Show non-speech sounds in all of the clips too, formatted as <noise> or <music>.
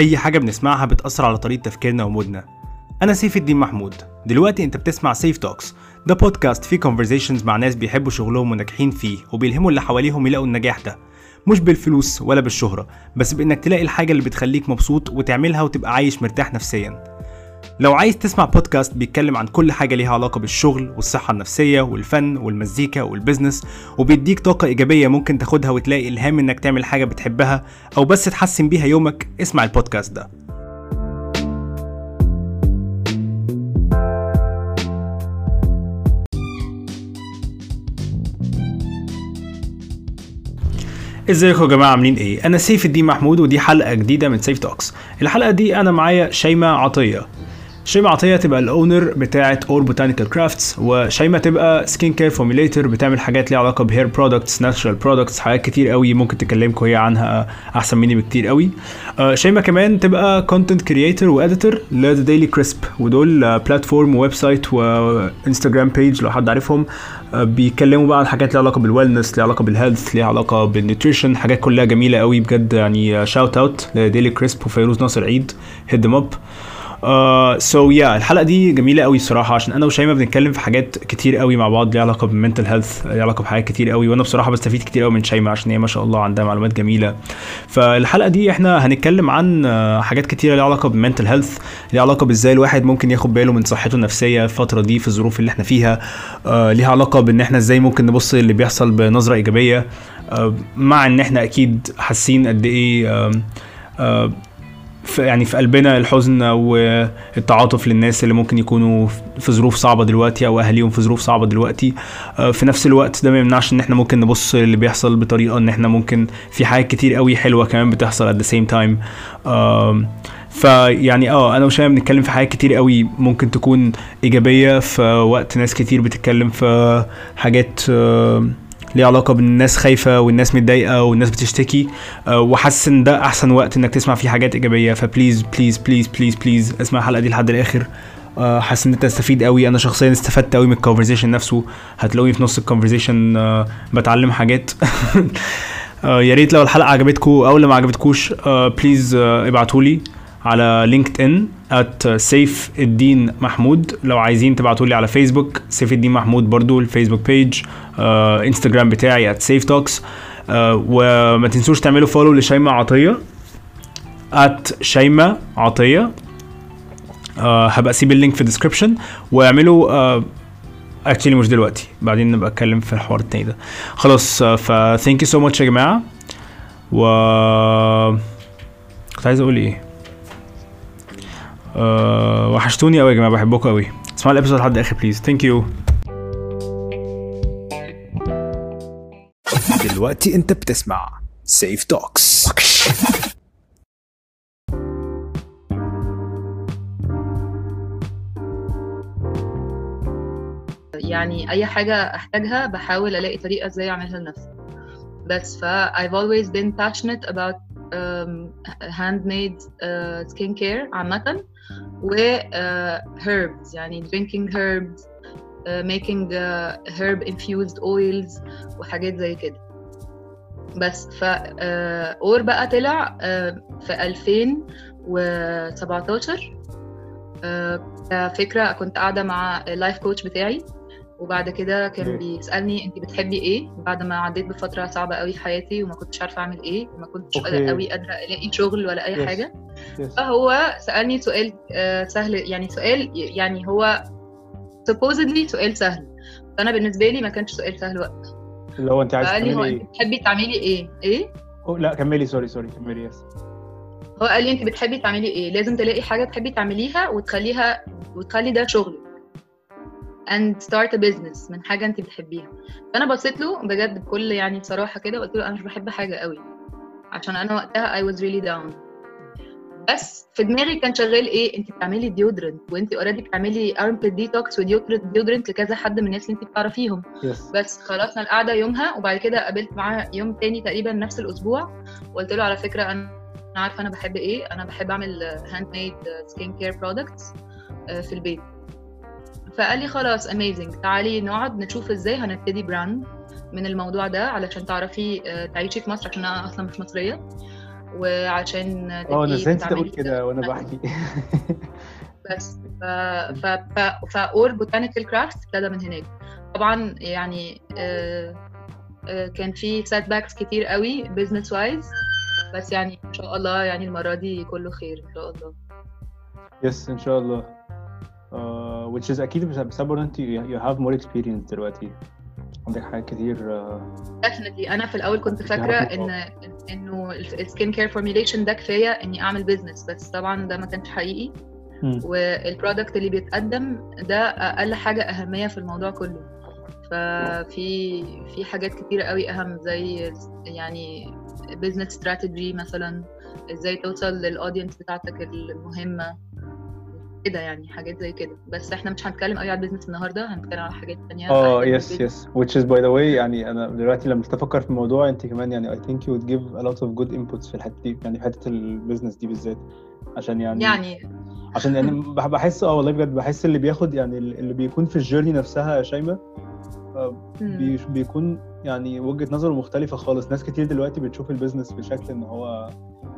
أي حاجة بنسمعها بتأثر على طريقة تفكيرنا ومودنا. أنا سيف الدين محمود. دلوقتي أنت بتسمع سيف Talks ده بودكاست فيه conversations مع ناس بيحبوا شغلهم وناجحين فيه وبيلهموا اللي حواليهم يلاقوا النجاح ده. مش بالفلوس ولا بالشهرة بس بإنك تلاقي الحاجة اللي بتخليك مبسوط وتعملها وتبقى عايش مرتاح نفسيا. لو عايز تسمع بودكاست بيتكلم عن كل حاجة ليها علاقة بالشغل والصحة النفسية والفن والمزيكا وال business وبيديك طاقة إيجابية ممكن تاخدها وتلاقي إلهام إنك تعمل حاجة بتحبها أو بس تحسن بيها يومك اسمع البودكاست ده. ازيكم يا جماعة عاملين إيه؟ أنا سيف الدين محمود ودي حلقة جديدة من سيف Talks. الحلقة دي أنا معايا شيماء عطية. شيماء عطيه تبقى ال owner بتاعه Our Botanical Crafts وشيماء تبقى skin care formulator بتعمل حاجات ليها علاقة ب hair products natural products حاجات كتير قوي ممكن تكلمكم هي عنها أحسن مني بكتير قوي. آه، شيماء كمان تبقى content creator و editor ل The Daily Crisp ودول platform و website وانستجرام page لو حد عارفهم. آه، بيتكلموا بقى عن حاجات ليها علاقة بال wellness ليها علاقة بال health ليها علاقة بال nutrition حاجات كلها جميلة قوي بجد يعني shout out ل Daily Crisp وفيروز ناصر عيد heads up so yeah الحلقة دي جميلة قوي الصراحة عشان أنا وشيماء بنتكلم في حاجات كتير قوي مع بعض ليها علاقة بال mental health ليها علاقة بحاجات كتير قوي وأنا بصراحة بستفيد كتير قوي من شيماء عشان هي ما شاء الله عندها معلومات جميلة. فالحلقة دي إحنا هنتكلم عن آه، حاجات كتيرة ليها علاقة بالمنتل هيلث ليها علاقة بإزاي الواحد ممكن ياخد باله من صحته النفسية الفترة دي في الظروف اللي إحنا فيها آه، ليها علاقة بإن إحنا إزاي ممكن نبص اللي بيحصل بنظرة إيجابية آه، مع إن إحنا أكيد حاسين قد إيه آه، في يعني في قلبنا الحزن والتعاطف للناس اللي ممكن يكونوا في ظروف صعبة دلوقتي أو أهاليهم في ظروف صعبة دلوقتي. آه، في نفس الوقت ده ما يمنعش إن إحنا ممكن نبص اللي بيحصل بطريقة إن إحنا ممكن في حاجات كتير قوي حلوة كمان بتحصل the same time. آم، فيعني آه أنا وشايفة بنتكلم في حاجات كتير قوي ممكن تكون إيجابية في وقت ناس كتير بتتكلم في حاجات آم، ليها علاقة بالناس خايفة والناس متضايقة والناس بتشتكي آه، وحاسس إن ده أحسن وقت إنك تسمع فيه حاجات إيجابية. ف please please please please please اسمع الحلقة دي لحد الآخر. آه، حاسس إن أنت تستفيد قوي. أنا شخصيا استفدت قوي من ال conversation نفسه. هتلاقوني في نص ال conversation بتعلم حاجات. <laughs> آه، يا ريت لو الحلقة عجبتكم أو لو ما عجبتكوش please ابعتوا لي على لينكد ان at سيف الدين محمود. لو عايزين تبعتوا لي على فيسبوك سيف الدين محمود برضو الفيسبوك page آه انستجرام بتاعي at سيف Talks آه وما تنسوش تعملوا follow لشيماء عطية at شيماء عطية. آه هبقى أسيب ال link في ال description واعملوا آه actually مش دلوقتي بعدين نبقى أتكلم في الحوار التاني ده. خلاص آه ف thank you so much يا جماعة. و كنت عايز أقول إيه؟ أه وحشتوني قوي يا جماعة بحبكم قوي اسمعوا ال episode لحد الآخر please thank you دلوقتي أنت بتسمع سيف Talks يعني أي حاجة أحتاجها بحاول ألاقي طريقة إزاي أعملها لنفسي. بس ف I've always been passionate about um, handmade uh, skincare عامة و uh, herbs يعني drinking herbs uh, making uh, herb infused oils وحاجات زي كده بس ف uh, اور بقى طلع uh, في 2017 uh, كفكرة كنت قاعدة مع ال life coach بتاعي وبعد كده كان. بيسألني انت بتحبي إيه؟ بعد ما عديت بفترة صعبة قوي في حياتي وما كنتش عارفة أعمل إيه وما كنتش okay. قوي قادرة ألاقي شغل ولا أي Yes. حاجة. فهو سألني سؤال آه، سهل يعني سؤال يعني هو supposedly سؤال سهل. فأنا بالنسبة لي ما كانش سؤال سهل وقت اللي هو انت عايز فقال لي هو تعملي انت إيه؟ بتحبي تعملي إيه؟ إيه؟ أوه، لا كملي sorry sorry كملي yes هو قال لي انت بتحبي تعملي إيه؟ لازم تلاقي حاجة تحبي تعمليها وتخليها وتخلي ده شغلك and start a business من حاجة انت بتحبيها. فأنا بصيت له بجد بكل يعني بصراحة كده قلت له أنا مش بحب حاجة قوي. عشان أنا وقتها I was really down. بس في دماغي كان شغال إيه؟ انت بتعملي deodorant وانت already بتعملي armpit detox و deodorant لكذا حد من الناس اللي انت بتعرفيهم. yes بس خلصنا القعدة يومها وبعد كده قابلت معاه يوم تاني تقريبا نفس الأسبوع. وقلت له على فكرة أنا عارفة أنا بحب إيه؟ أنا بحب أعمل handmade skin care products في البيت. فقال لي خلاص amazing تعالي نقعد نشوف إزاي هنبتدي brand من الموضوع ده علشان تعرفي آه، تعيشي في مصر عشان أنا أصلا مش مصرية. وعشان آه أنا إزاي أقول كده وأنا بحكي؟ بس ف ف ف ف Our Botanical Crafts ابتدى من هناك. طبعا يعني آه، آه، كان في setbacks كتير قوي business wise بس يعني إن شاء الله يعني المرة دي كله خير إن شاء الله. yes إن شاء الله. Uh, which is أكيد بس- بسبب إن أنت you have more experience دلوقتي. عندك حاجات كتير uh, definitely. أنا في الأول كنت فاكرة ان إنه ال skin care formulation ده كفاية إني أعمل business بس طبعا ده ما كانش حقيقي. وال product اللي بيتقدم ده أقل حاجة أهمية في الموضوع كله. ففي في حاجات كتيره قوي أهم زي يعني business strategy مثلا إزاي توصل لل audience بتاعتك المهمة. كده يعني حاجات زي كده. بس إحنا مش هنتكلم قوي على ال business النهارده هنتكلم على حاجات تانية. آه yes. yes which is by the way يعني أنا دلوقتي لما تفكر في الموضوع أنت كمان يعني I think you would give a lot of good inputs في الحتة دي يعني في حتة ال business دي بالذات. عشان يعني يعني عشان يعني <laughs> بح- بحس آه والله بجد بحس اللي بياخد يعني اللي بيكون في ال journey نفسها يا شيماء آه، بيكون يعني وجهة نظره مختلفة خالص. ناس كتير دلوقتي بتشوف ال business بشكل إن هو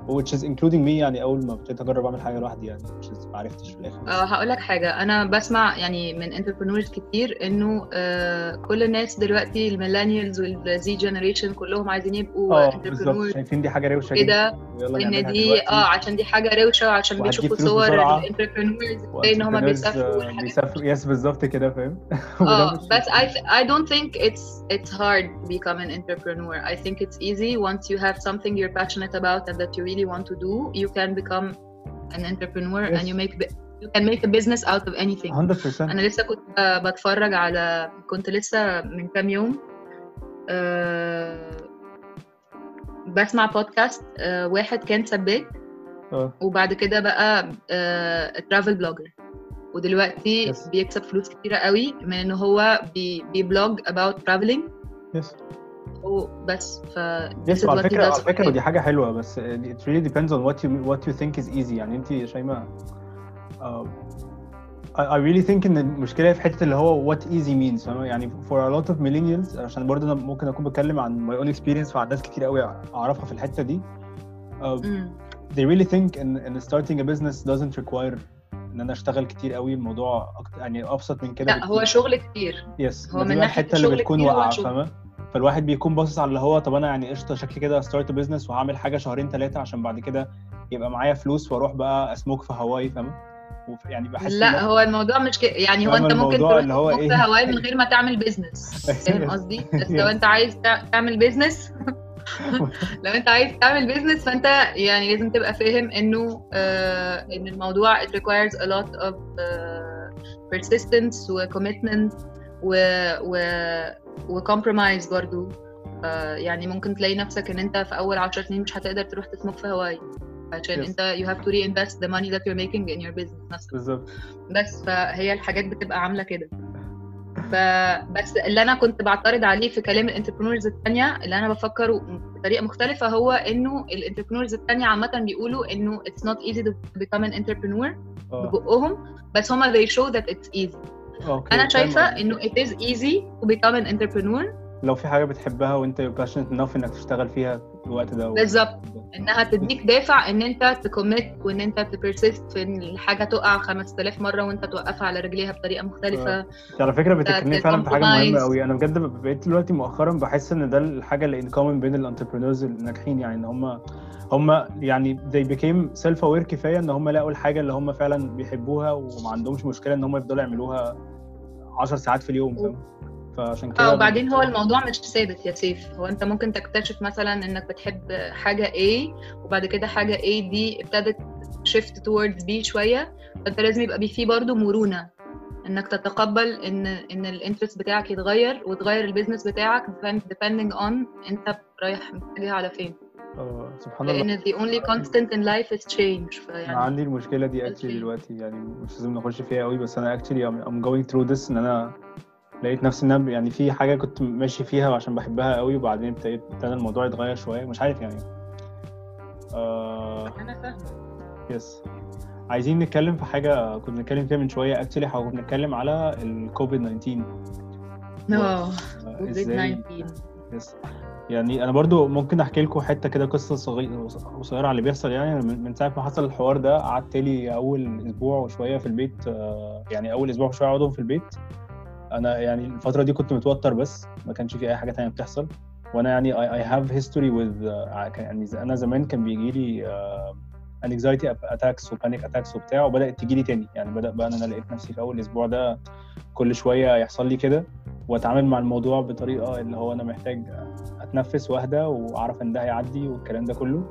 which is including me يعني أول ما ابتديت أجرب أعمل حاجة لوحدي يعني which is ما عرفتش في الآخر. آه هقول لك حاجة. أنا بسمع يعني من entrepreneurs كتير إنه آه كل الناس دلوقتي ال millennials وال Z generation كلهم عايزين يبقوا آه بالظبط. شايفين دي حاجة روشة كده. وإن نعملها دي. آه عشان دي حاجة روشة وعشان بيشوفوا صور إزاي إن هم بيسافروا آه، بيسافروا. يس بالظبط كده فاهم؟ <laughs> آه بس I th- I don't think it's it's hard to become an entrepreneur. I think it's easy once you have something you're passionate about and that you really want to do, you can become an entrepreneur Yes. and you make you can make a business out of anything. 100% أنا لسه كنت بتفرج على كنت لسه من كام يوم آه، بسمع بودكاست آه، واحد كان سباك آه وبعد كده بقى travel blogger ودلوقتي Yes. بيكسب فلوس كتيرة قوي من إن هو بي بي blog about traveling yes وبس ف yes على does على him. دي حاجة حلوة بس it really depends on what you what you think is easy يعني انت يا شيماء uh, I, really think إن المشكلة في حتة اللي هو what easy means فاهمة؟ يعني for a lot of millennials عشان برضه أنا ممكن أكون بتكلم عن my own experience فعن ناس كتير قوي أعرفها في الحتة دي uh, they really think إن إن starting a business doesn't require إن أنا أشتغل كتير قوي الموضوع يعني أبسط من كده لا هو شغل كتير yes هو هو من ناحية الحتة اللي بتكون واقعة. فاهمة فالواحد بيكون باصص على اللي هو طب أنا يعني قشطة شكلي كده start business وهعمل حاجة شهرين ثلاثة عشان بعد كده يبقى معايا فلوس وأروح بقى أسموك في هواي فاهمه وف- يعني بحس لا هو الموضوع مش كده يعني هو أنت ممكن تروح اللي هو تطبخ في إيه؟ هواي من <laughs> غير ما تعمل business <laughs> فاهم قصدي بس لو. أنت عايز تع- تعمل business <laughs> لو أنت عايز تعمل بيزنس فأنت يعني لازم تبقى فاهم إنه آه إن الموضوع it requires a lot of uh, persistence و commitment و و و compromise برضو. آه يعني ممكن تلاقي نفسك إن أنت في أول 10 سنين مش هتقدر تروح تسموك في هواي عشان Yes. أنت you have to reinvest the money that you're making in your business مثلا بالظبط. بس فهي الحاجات بتبقى عاملة كده. فبس اللي أنا كنت بعترض عليه في كلام ال entrepreneurs الثانية اللي أنا بفكره بطريقة مختلفة هو إنه ال entrepreneurs الثانية عامة بيقولوا إنه it's not easy to become an entrepreneur آه. ببقهم بس هما they show that it's easy. okay أنا شايفة. إنه it is easy to become an entrepreneur لو في حاجة بتحبها وأنت passionate enough إنك تشتغل فيها في الوقت ده بالظبط. إنها تديك دافع إن أنت ت commit وإن أنت ت persist في إن الحاجة تقع 5000 مرة وأنت توقفها على رجليها بطريقة مختلفة انت على فكرة بتتكلمي فعلا في حاجة. مهمة قوي أنا بجد بقيت دلوقتي مؤخرا بحس إن ده الحاجة اللي in common بين ال entrepreneurs الناجحين يعني إن هم هم يعني they became self aware كفاية إن هم لقوا الحاجة اللي هم فعلا بيحبوها وما عندهمش مشكلة إن هم يفضلوا يعملوها 10 ساعات في اليوم فاهم؟ فعشان كده آه وبعدين هو الموضوع مش ثابت يا سيف. هو أنت ممكن تكتشف مثلا إنك بتحب حاجة A وبعد كده حاجة A دي ابتدت shift towards B شوية فأنت لازم يبقى فيه برضو مرونة إنك تتقبل إن إن ال interest بتاعك يتغير وتغير ال business بتاعك depending on أنت رايح متجه على فين. آه سبحان الله. لأن the only constant in life is change أنا فيعني عندي المشكلة دي actually. دلوقتي يعني مش لازم نخش فيها قوي بس أنا actually I'm, I'm going through this إن أنا لقيت نفسي إن يعني في حاجة كنت ماشي فيها عشان بحبها قوي وبعدين ابتديت ابتدى الموضوع يتغير شوية مش عارف يعني. آه أنا فاهمة. yes عايزين نتكلم في حاجة كنا بنتكلم فيها من شوية. actually كنا بنتكلم على الكوفيد 19 آه آه، كوفيد إزاي 19 yes يعني أنا برضو ممكن أحكي لكم حتة كده قصة صغيره قصيرة على اللي بيحصل. يعني من ساعة ما حصل الحوار ده قعدت لي أول أسبوع وشوية في البيت آه، يعني أول أسبوع وشويه أقعدهم في البيت. أنا يعني الفترة دي كنت متوتر بس ما كانش في أي حاجة تانية بتحصل. وأنا يعني have history with uh, يعني أنا زمان كان بيجي لي anxiety attacks وبانيك attacks وبتاع وبدأت تجي لي تاني. يعني بدأ بقى إن أنا لقيت نفسي في أول أسبوع ده كل شوية يحصل لي كده وأتعامل مع الموضوع بطريقة اللي هو أنا محتاج اتنفس واهدى واعرف ان ده هيعدي والكلام ده كله.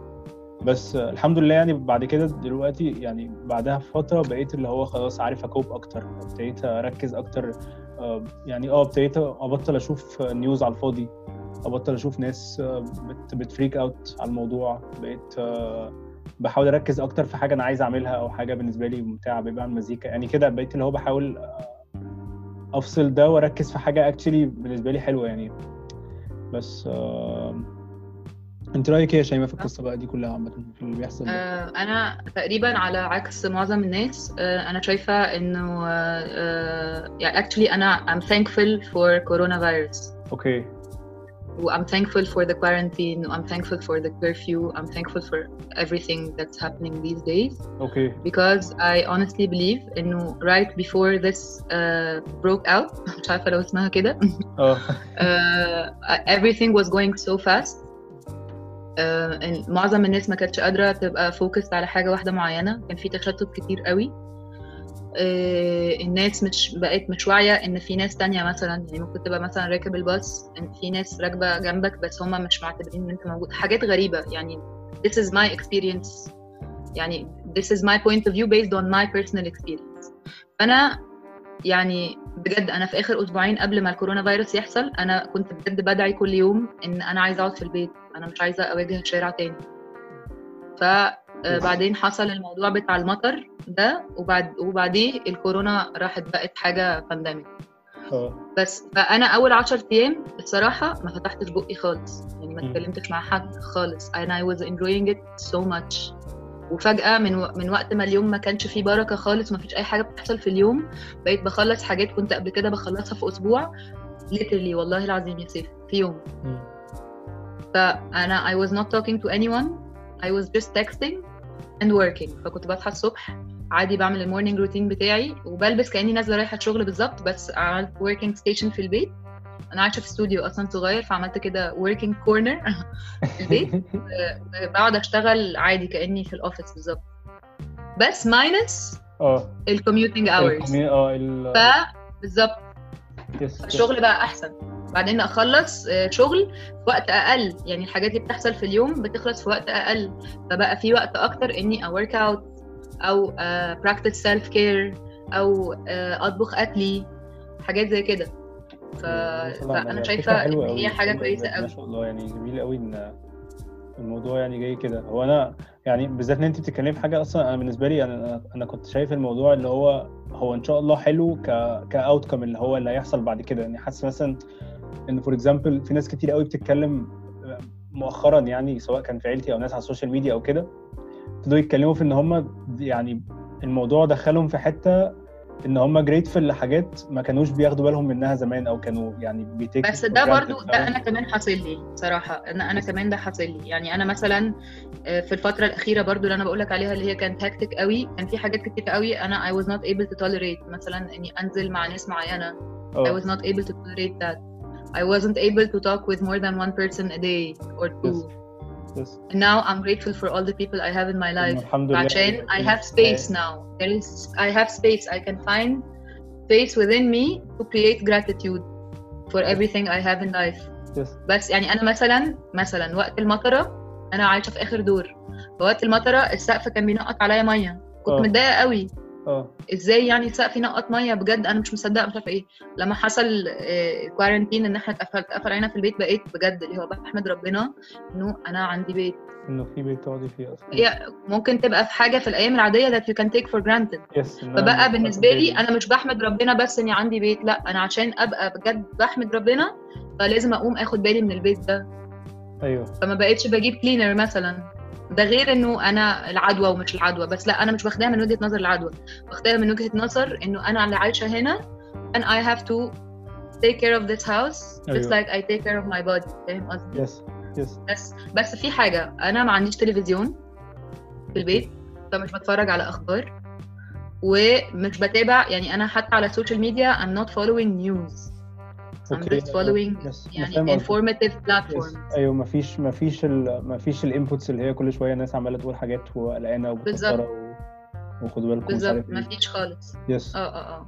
بس الحمد لله يعني بعد كده دلوقتي يعني بعدها بفترة بقيت اللي هو خلاص عارف أكوب أكتر. ابتديت أركز أكتر. آه، يعني آه ابتديت أبطل أشوف news على الفاضي. أبطل أشوف ناس آه، بت بت freak out على الموضوع. بقيت آه، بحاول أركز أكتر في حاجة أنا عايز أعملها أو حاجة بالنسبة لي ممتعة بيبقى عن مزيكا. يعني كده بقيت اللي هو بحاول أفصل ده وأركز في حاجة actually بالنسبة لي حلوة يعني. بس آه، انت رأيك إيه شيماء في القصة بقى دي كلها عامة في اللي بيحصل ده؟ آه، أنا تقريبا على عكس معظم الناس آه، أنا شايفة إنه آه، آه، يعني actually أنا I'm thankful for coronavirus. okay. I'm thankful for the quarantine و I'm thankful for the curfew I'm thankful for everything that's happening these days اوكي because I honestly believe انه right before this uh, broke out <laughs> مش عارفه لو اسمها كده اه uh, <laughs> everything was going so fast uh, إن معظم الناس ما كانتش قادرة تبقى فوكس على حاجة واحدة معينة كان في تشتت كتير قوي uh, الناس مش بقت مش واعية إن في ناس تانية مثلا يعني ممكن تبقى مثلا راكب الباص إن في ناس راكبة جنبك بس هما مش معتبرين إن أنت موجود. حاجات غريبة يعني this is my experience. يعني this is my point of view based on my personal experience. فأنا يعني بجد أنا في آخر أسبوعين قبل ما الكورونا فيروس يحصل أنا كنت بجد بدعي كل يوم إن أنا عايزة أقعد في البيت. أنا مش عايزة أواجه الشارع تاني. فبعدين حصل الموضوع بتاع المطر ده وبعد وبعديه الكورونا راحت بقت حاجة بانديميك آه. بس فأنا أول 10 أيام الصراحه ما فتحتش بقي خالص يعني ما. اتكلمتش مع حد خالص. And I was enjoying it so much. وفجأة من و... من وقت ما اليوم ما كانش فيه بركة خالص ما فيش أي حاجة بتحصل في اليوم بقيت بخلص حاجات كنت قبل كده بخلصها في أسبوع. Literally والله العظيم يا سيف في يوم. مم. فأنا I was not talking to anyone. I was just texting. And working. فكنت بصحى الصبح عادي بعمل ال morning routine بتاعي وبلبس كأني نازلة رايحة الشغل بالظبط بس عملت working station في البيت. أنا عايشة في استوديو أصلا صغير فعملت كده working corner <laughs> في البيت. بقعد أشتغل عادي كأني في ال office بالظبط. بس minus آه. ال commuting hours آه ال ف بالظبط. الشغل بقى أحسن. بعدين أخلص آه، شغل في وقت أقل. يعني الحاجات اللي بتحصل في اليوم بتخلص في وقت أقل. فبقى في وقت أكتر إني work out أو practice self care أو آه، أطبخ أكلي. حاجات زي كده. ف... فأنا يعني شايفة إن. هي حاجة كويسة قوي ما شاء الله. يعني جميل قوي إن الموضوع يعني جاي كده. هو أنا يعني بالذات إن أنت بتتكلمي في حاجة أصلا أنا بالنسبة لي أنا أنا كنت شايف الموضوع اللي هو هو إن شاء الله حلو ك ك outcome اللي هو اللي هيحصل بعد كده. يعني حاسس مثلا إن for example في ناس كتير قوي بتتكلم مؤخرا يعني سواء كان في عيلتي أو ناس على ال social media أو كده ابتدوا يتكلموا في إن هم يعني الموضوع دخلهم في حتة إن هم جريتفل لحاجات ما كانوش بياخدوا بالهم منها زمان أو كانوا يعني بيتيك بس ده برضو ده أنا كمان حاصل لي صراحة أنا أنا كمان ده حاصل لي. يعني أنا مثلا آه، في الفترة الأخيرة برضو اللي أنا بقول لك عليها اللي هي كانت هاكتك قوي كان في حاجات كتير قوي أنا I was not able to tolerate. مثلا إني أنزل مع ناس معينة. I was not able to tolerate that. I wasn't able to talk with more than one person a day or two and now I'm grateful for all the people I have in my life الحمد لله عشان I have space now there is I have space I can find space within me to create gratitude for everything I have in life Yes. بس يعني انا مثلا مثلا وقت المطره انا عايشه في اخر دور فوقت المطره السقف كان بينقط عليا ميه كنت آه. متضايقه قوي آه. إزاي يعني السقف ينقط مية؟ بجد أنا مش مصدقة مش عارفة إيه. لما حصل كوارنتين إن إحنا اتقفل اتقفل علينا في البيت بقيت بجد اللي هو بحمد ربنا إنه أنا عندي بيت. إنه في بيت تقعدي فيه أصلا. هي ممكن تبقى في حاجة في الأيام العادية that you can take for granted. يس إن أنا فبقى مش بالنسبة لي. أنا مش بحمد ربنا بس إني عندي بيت لأ أنا عشان أبقى بجد بحمد ربنا فلازم أقوم آخد بالي من البيت ده. أيوه. فما بقتش بجيب cleaner مثلا. ده غير إنه أنا العدوى ومش العدوى بس لا أنا مش باخدها من وجهة نظر العدوى باخدها من وجهة نظر إنه أنا اللي عايشة هنا and I have to take care of this house just أيوة. like I take care of my body فاهم قصدي؟ yes yes بس بس في حاجة أنا ما عنديش تلفزيون في البيت فمش بتفرج على أخبار ومش بتابع يعني أنا حتى على ال social media I'm not following news I'm okay just following يعني informative platforms يس أيوه مفيش مفيش ال مفيش ال inputs اللي هي كل شوية الناس عمالة تقول حاجات وقلقانة بالظبط. ومتوتره و... وخدوا بالكم بالظبط إيه. مفيش خالص. yes آه آه آه.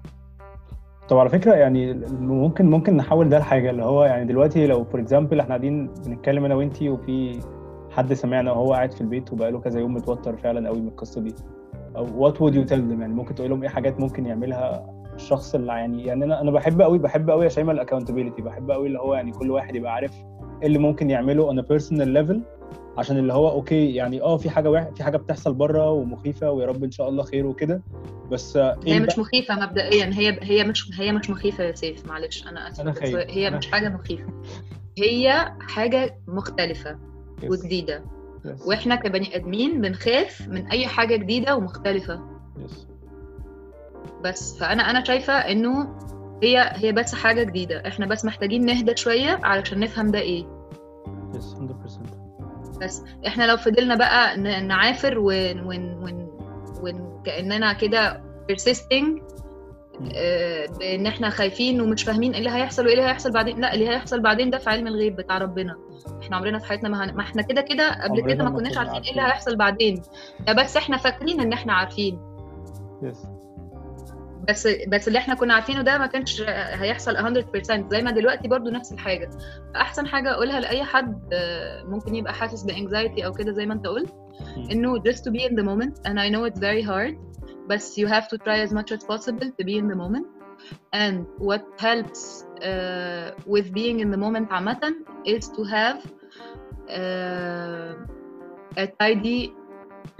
طب على فكرة يعني ممكن ممكن نحول ده لحاجة اللي هو يعني دلوقتي لو for example إحنا قاعدين بنتكلم أنا وإنتي وفي حد سمعنا وهو قاعد في البيت وبقاله كذا يوم متوتر فعلا قوي من القصة دي. أو what would you tell يعني ممكن تقول لهم إيه حاجات ممكن يعملها الشخص اللي يعني يعني أنا أنا بحب قوي بحب قوي يا شيماء ال accountability بحب قوي اللي هو يعني كل واحد يبقى عارف إيه اللي ممكن يعمله on a personal level عشان اللي هو أوكي يعني آه في حاجة واحد في حاجة بتحصل بره ومخيفة ويا رب إن شاء الله خير وكده بس آه، هي إيه مش مخيفة مبدئيا هي هي مش هي مش مخيفة يا سيف معلش أنا آسفة أنا خايف. هي أنا مش حاجة مخيفة هي Yes. وجديدة Yes. وإحنا كبني آدمين بنخاف من أي حاجة جديدة ومختلفة Yes. بس. فأنا أنا شايفة إنه هي هي بس حاجة جديدة. إحنا بس محتاجين نهدى شوية علشان نفهم ده إيه. Yes, 100%. بس إحنا لو فضلنا بقى نعافر ون ون ون, ون كأننا كده persisting آه، بإن إحنا خايفين ومش فاهمين إيه اللي هيحصل وإيه اللي هيحصل بعدين. لا اللي هيحصل بعدين ده في علم الغيب بتاع ربنا. إحنا عمرنا في حياتنا ما, هن... ما إحنا كده كده قبل كده ما كناش كنا عارفين إيه اللي. هيحصل بعدين. ده بس إحنا فاكرين إن إحنا عارفين. Yes. بس بس اللي إحنا كنا عارفينه ده ما كانش هيحصل 100% زي ما دلوقتي برضو نفس الحاجة فاحسن حاجة اقولها لاي حد آه، ممكن يبقى حاسس بانكزايتي أو كده زي ما انت قلت انه just to be in the moment and I know it's very hard بس you have to try as much as possible to be in the moment and what helps uh, with being in the moment عامة is to have uh, a tidy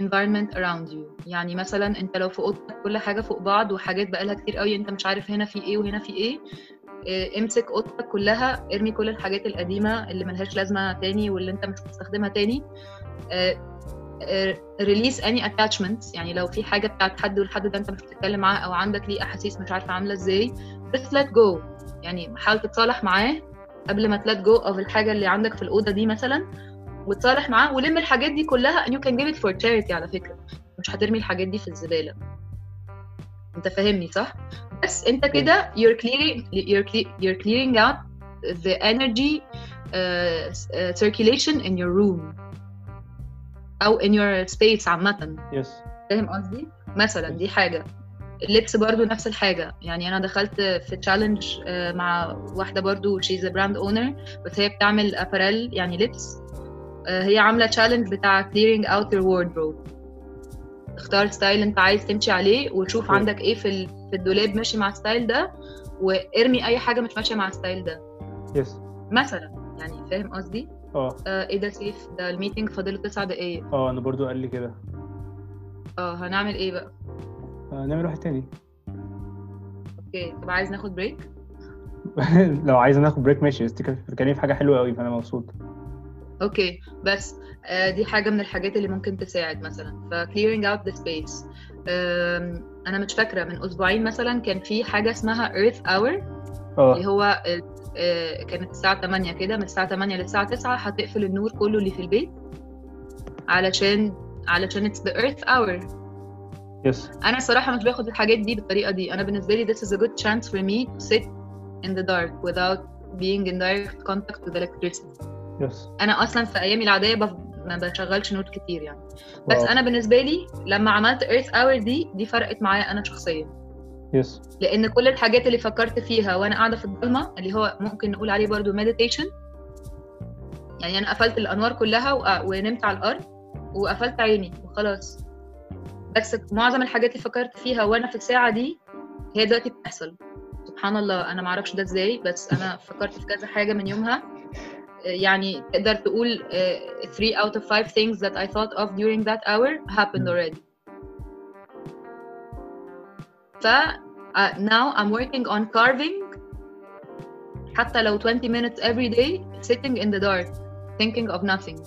environment around you. يعني مثلا أنت لو في اوضتك كل حاجة فوق بعض وحاجات بقالها كتير قوي أنت مش عارف هنا في إيه وهنا في إيه آه، امسك أوضتك كلها ارمي كل الحاجات القديمة اللي ملهاش لازمة تاني واللي أنت مش بتستخدمها تاني release any attachments يعني لو في حاجة بتاعت حد والحد ده أنت مش بتتكلم معاه أو عندك ليه أحاسيس مش عارفة عاملة إزاي just let go. يعني حاول تتصالح معاه قبل ما تلات جو of الحاجة اللي عندك في الأوضة دي مثلا. وتصالح معاه ولم الحاجات دي كلها and you can give it for charity على فكرة. مش هترمي الحاجات دي في الزبالة. انت فاهمني صح؟ بس انت كده you're clearing you're, cle- you're clearing out the energy uh, uh, circulation in your room. أو in your space عامة. Yes. فاهم قصدي؟ مثلا دي حاجة. اللبس برضو نفس الحاجة. يعني أنا دخلت في تشالنج مع واحدة برضو she's a brand owner بس هي بتعمل apparel يعني لبس. هي عاملة challenge بتاع clearing out your wardrobe. اختار style انت عايز تمشي عليه وشوف okay. عندك إيه في في الدولاب ماشي مع ال style ده وارمي أي حاجة مش ماشية مع ال style ده. Yes. مثلا يعني فاهم قصدي؟ آه. آه إيه ده سيف ده ال meeting فاضله تسع دقايق. آه أنا برضو قال لي كده. آه هنعمل إيه بقى؟ آه، نعمل واحد تاني. okay طب عايز ناخد بريك <laughs> لو عايز ناخد break ماشي بس بتتكلمي في حاجة حلوة قوي فأنا مبسوط. okay بس آه دي حاجة من الحاجات اللي ممكن تساعد مثلا. ف clearing out the space. آم، أنا مش فاكرة من أسبوعين مثلا كان في حاجة اسمها earth hour اللي آه هو آه، كانت الساعة 8 كده من الساعة 8 للساعة 9 هتقفل النور كله اللي في البيت علشان علشان it's the earth hour. yes أنا الصراحة مش باخد الحاجات دي بالطريقة دي. أنا بالنسبة لي this is a good chance for me to sit in the dark without being in direct contact with electricity. yes أنا أصلا في أيامي العادية بف... ما بشغلش نور كتير يعني. بس wow. أنا بالنسبة لي لما عملت earth hour دي دي فرقت معايا أنا شخصيا. yes لأن كل الحاجات اللي فكرت فيها وأنا قاعدة في الضلمة اللي هو ممكن نقول عليه برضو meditation يعني أنا قفلت الأنوار كلها وق- ونمت على الأرض وقفلت عيني وخلاص. بس معظم الحاجات اللي فكرت فيها وأنا في الساعة دي هي دلوقتي بتحصل. سبحان الله أنا ما أعرفش ده إزاي بس أنا فكرت في كذا حاجة من يومها. يعني تقدر تقول 3 out of 5 things that I thought of during that hour happened already ف uh, now I'm working on carving حتى لو 20 minutes every day sitting in the dark thinking of nothing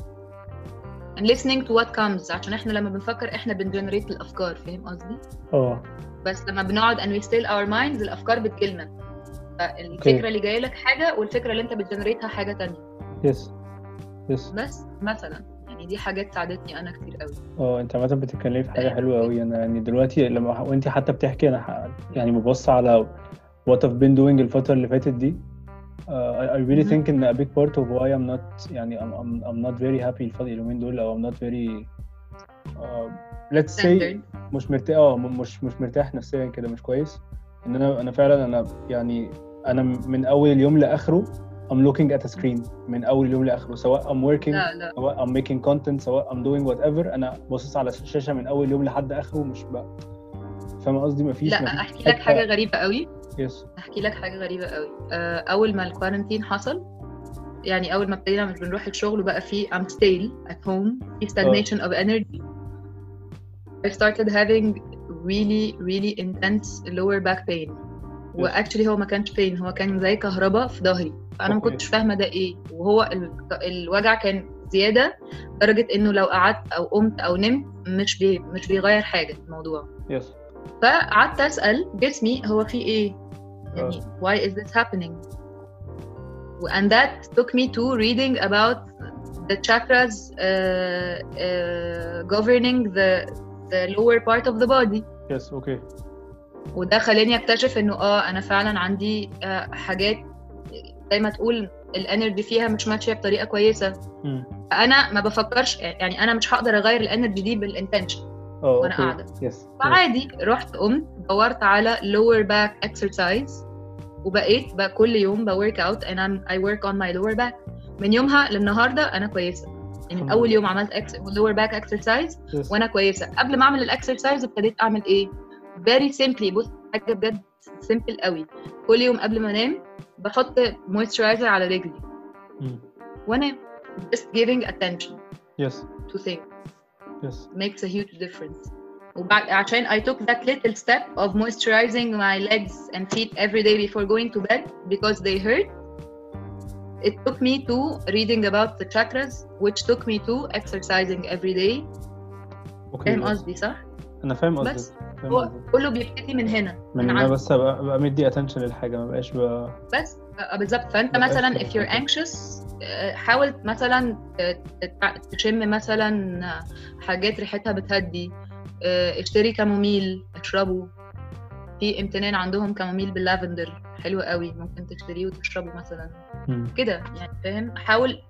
and listening to what comes عشان إحنا لما بنفكر إحنا بن generate الافكار فاهم قصدي آه بس لما بنقعد and we still our minds الافكار بتجيلنا فالفكرة اللي جاية لك حاجة والفكرة اللي انت بت generate ها حاجة تانية yes yes بس مثلا يعني دي حاجات ساعدتني أنا كتير قوي آه انت عامة بتتكلمي في حاجة حلوة قوي أنا يعني دلوقتي لما وانت حتى بتحكي أنا يعني ببص على what I've been doing الفترة اللي فاتت دي uh, I, I really think إن a big part of why I'm not يعني I'm, I'm, I'm not very happy الفترة اليومين دول أو I'm not very uh, let's say. مش مرتاح آه مش مش مرتاح نفسيا كده مش كويس. إن أنا أنا فعلا أنا يعني أنا من أول اليوم لآخره I'm looking at a screen من أول اليوم لآخره. سواء I'm working لا لا. سواء I'm making content سواء I'm doing whatever. أنا باصص على الشاشة من أول يوم لحد آخره مش بقى فاهم قصدي؟ مفيش لا مفيش أحكي لك حاجة غريبة قوي. yes أحكي لك حاجة غريبة قوي. آه، أول ما ال quarantine حصل يعني أول ما ابتدينا مش بنروح الشغل وبقى في I'm stale at home في stagnation of energy. I started having really really intense lower back pain. و actually هو ما كانش pain هو كان زي كهرباء في ظهري. فانا ما. كنتش فاهمة ده إيه. وهو ال- الوجع كان زيادة لدرجة إنه لو قعدت أو قمت أو نمت مش بي مش بيغير حاجة في الموضوع. yes فقعدت أسأل جسمي هو في إيه؟ يعني why is this happening and that took me to reading about the chakras uh, uh, governing the the lower part of the body. yes okay وده خلاني أكتشف إنه آه أنا فعلا عندي آه حاجات زي ما تقول ال energy فيها مش ماشية بطريقة كويسة. أنا ما بفكرش يعني أنا مش هقدر أغير ال energy دي بال intention. وأنا okay. قاعدة. yes فعادي رحت قمت دورت على lower back exercise وبقيت بقى كل يوم ب work out and I'm, I work on my lower back. من يومها للنهاردة أنا كويسة. يعني من أول. يوم عملت lower back exercise yes وأنا كويسة. قبل ما أعمل ال exercise ابتديت أعمل إيه؟ very simply بص حاجه بجد simple قوي كل يوم قبل ما انام بحط moisturizer على رجلي وانام just giving attention يس to things يس makes a huge difference وبعد عشان I took that little step of moisturizing my legs and feet every day before going to bed because they hurt it took me to reading about the chakras which took me to exercising every day اوكي فاهم يس. قصدي صح؟ انا فاهم بس قصدك فاهم هو كله بيبتدي من هنا من من بس ابقى أبقى مدي اتنشن للحاجة ما بقاش بقى بس آه، بالظبط. فأنت مثلا if you're anxious آه، حاول مثلا آه، تشم مثلا آه، حاجات ريحتها بتهدي آه، اشتري كاموميل اشربه. في امتنان عندهم كاموميل باللافندر حلو قوي. ممكن تشتريه وتشربه مثلا. كده يعني فاهم؟ حاول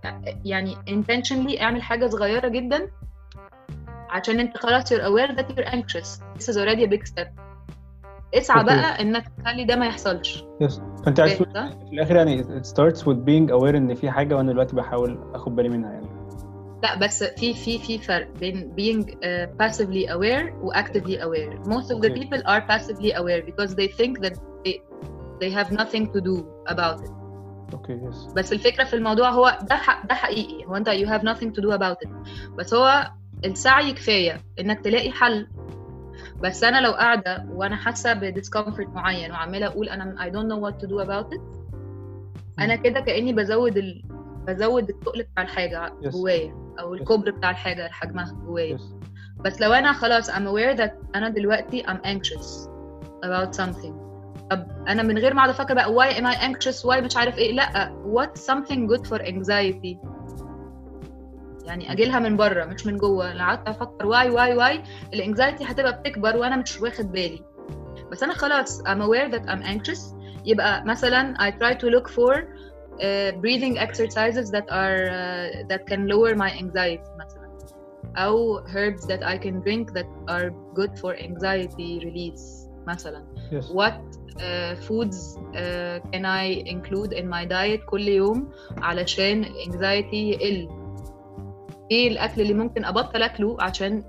يعني intentionally اعمل حاجة صغيرة جدا عشان انت خلاص you're aware that you're anxious this is already a big step اسعى أوكي. بقى انك تخلي ده ما يحصلش يس فانت عايز فاهم تقول صح؟ في الاخر يعني it starts with being aware ان في حاجه وانا دلوقتي بحاول اخد بالي منها يعني لا بس في في في فرق بين being uh, passively aware و actively aware. Most of the Okay. people are passively aware because they think that they, they have nothing to do about it. اوكي يس بس الفكرة في الموضوع هو ده ح- ده حقيقي هو انت you have nothing to do about it. بس هو السعي كفاية إنك تلاقي حل. بس أنا لو قاعدة وأنا حاسة بديسكomfort معين وعمالة أقول أنا I don't know what to do about it أنا كده كأني بزود ال... بزود التقل بتاع الحاجة Yes. جوايا أو Yes. الكبر بتاع الحاجة حجمها جوايا بس لو أنا خلاص I'm aware that أنا دلوقتي I'm anxious about something طب أنا من غير ما أقعد أفكر بقى why am I anxious why مش عارف إيه لأ what's something good for anxiety يعني اجيلها من بره مش من جوه لو قعدت أفكر why why why ال anxiety هتبقى بتكبر وأنا مش واخد بالي بس أنا خلاص I'm aware that I'm anxious يبقى مثلا I try to look for uh, breathing exercises that are uh, that can lower my anxiety مثلا أو herbs that I can drink that are good for anxiety release مثلا yes what uh, foods uh, can I include in my diet كل يوم علشان ال anxiety يقل إيه الأكل اللي ممكن أبطل أكله عشان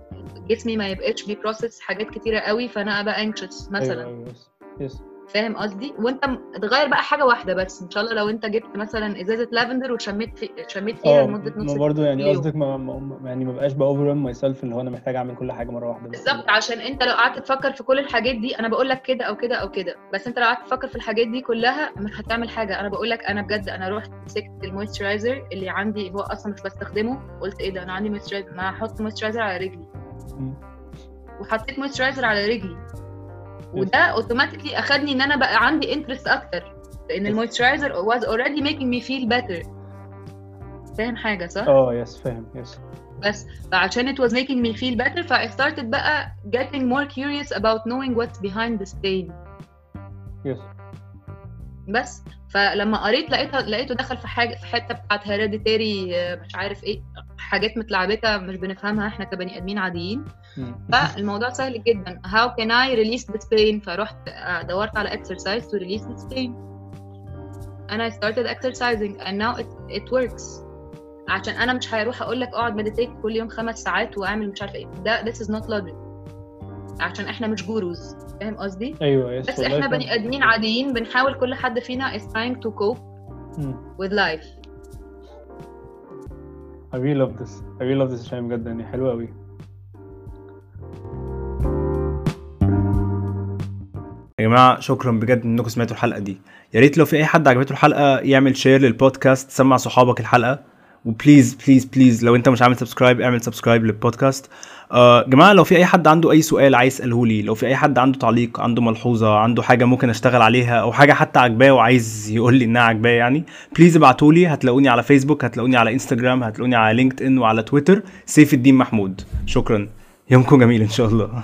جسمي ما يبقاش بي process حاجات كتيرة قوي فأنا ابقى anxious مثلا. yes yes فاهم قصدي؟ وانت تغير بقى حاجة واحدة بس إن شاء الله لو انت جبت مثلا إزازة لافندر وشميت في... شميت فيها آه لمدة نص ما برضه يعني. قصدك ما ما- يعني ما بقاش ب overwhelm myself اللي هو أنا محتاج أعمل كل حاجة مرة واحدة. بالظبط عشان انت لو قعدت تفكر في كل الحاجات دي أنا بقول لك كده أو كده أو كده. بس انت لو قعدت تفكر في الحاجات دي كلها مش هتعمل حاجة. أنا بقول لك أنا بجد أنا رحت مسكت ال moisturizer اللي عندي هو أصلا مش بستخدمه. قلت إيه ده؟ أنا عندي moisturizer ما هحط moisturizer على رجلي. وحطيت moisturizer على رجلي. وده automatically اخدني ان أنا بقى عندي interest أكتر لأن ال moisturizer was already making me feel better فاهم حاجة صح؟ آه yes فاهم yes بس فعشان it was making me feel better ف I started بقى getting more curious about knowing what's behind this thing yes بس. فلما قريت لقيتها لقيته دخل في حاجة في حتة بتاعت hereditary مش عارف إيه حاجات متلعبكه مش بنفهمها إحنا كبني آدمين عاديين. فالموضوع سهل جدا. How can I release the pain فرحت آه، دورت على release this pain and I started exercising and now it, it works. عشان أنا مش هروح أقول لك أقعد مديتيت كل يوم خمس ساعات وأعمل مش عارفه إيه. ده this is not logic. عشان إحنا مش جوروز. فاهم قصدي؟ أيوه يس بس إحنا. بني آدمين عاديين بنحاول كل حد فينا is trying to cope with life. I really love this. I really love this شايم بجد يعني حلوة قوي يا جماعة شكرا بجد إنكم سمعتوا الحلقة دي. يا ريت لو في أي حد عجبته الحلقة يعمل share للبودكاست سمع صحابك الحلقة. و please please please لو أنت مش عامل subscribe اعمل subscribe للبودكاست آه جماعة لو في أي حد عنده أي سؤال عايز يسأله لي لو في أي حد عنده تعليق عنده ملحوظة عنده حاجة ممكن أشتغل عليها أو حاجة حتى عجباه وعايز يقول لي إنها عجباه يعني please ابعتوا لي. هتلاقوني على فيسبوك هتلاقوني على انستجرام هتلاقوني على لينكد ان وعلى تويتر سيف الدين محمود. شكرا. يومكم جميل إن شاء الله.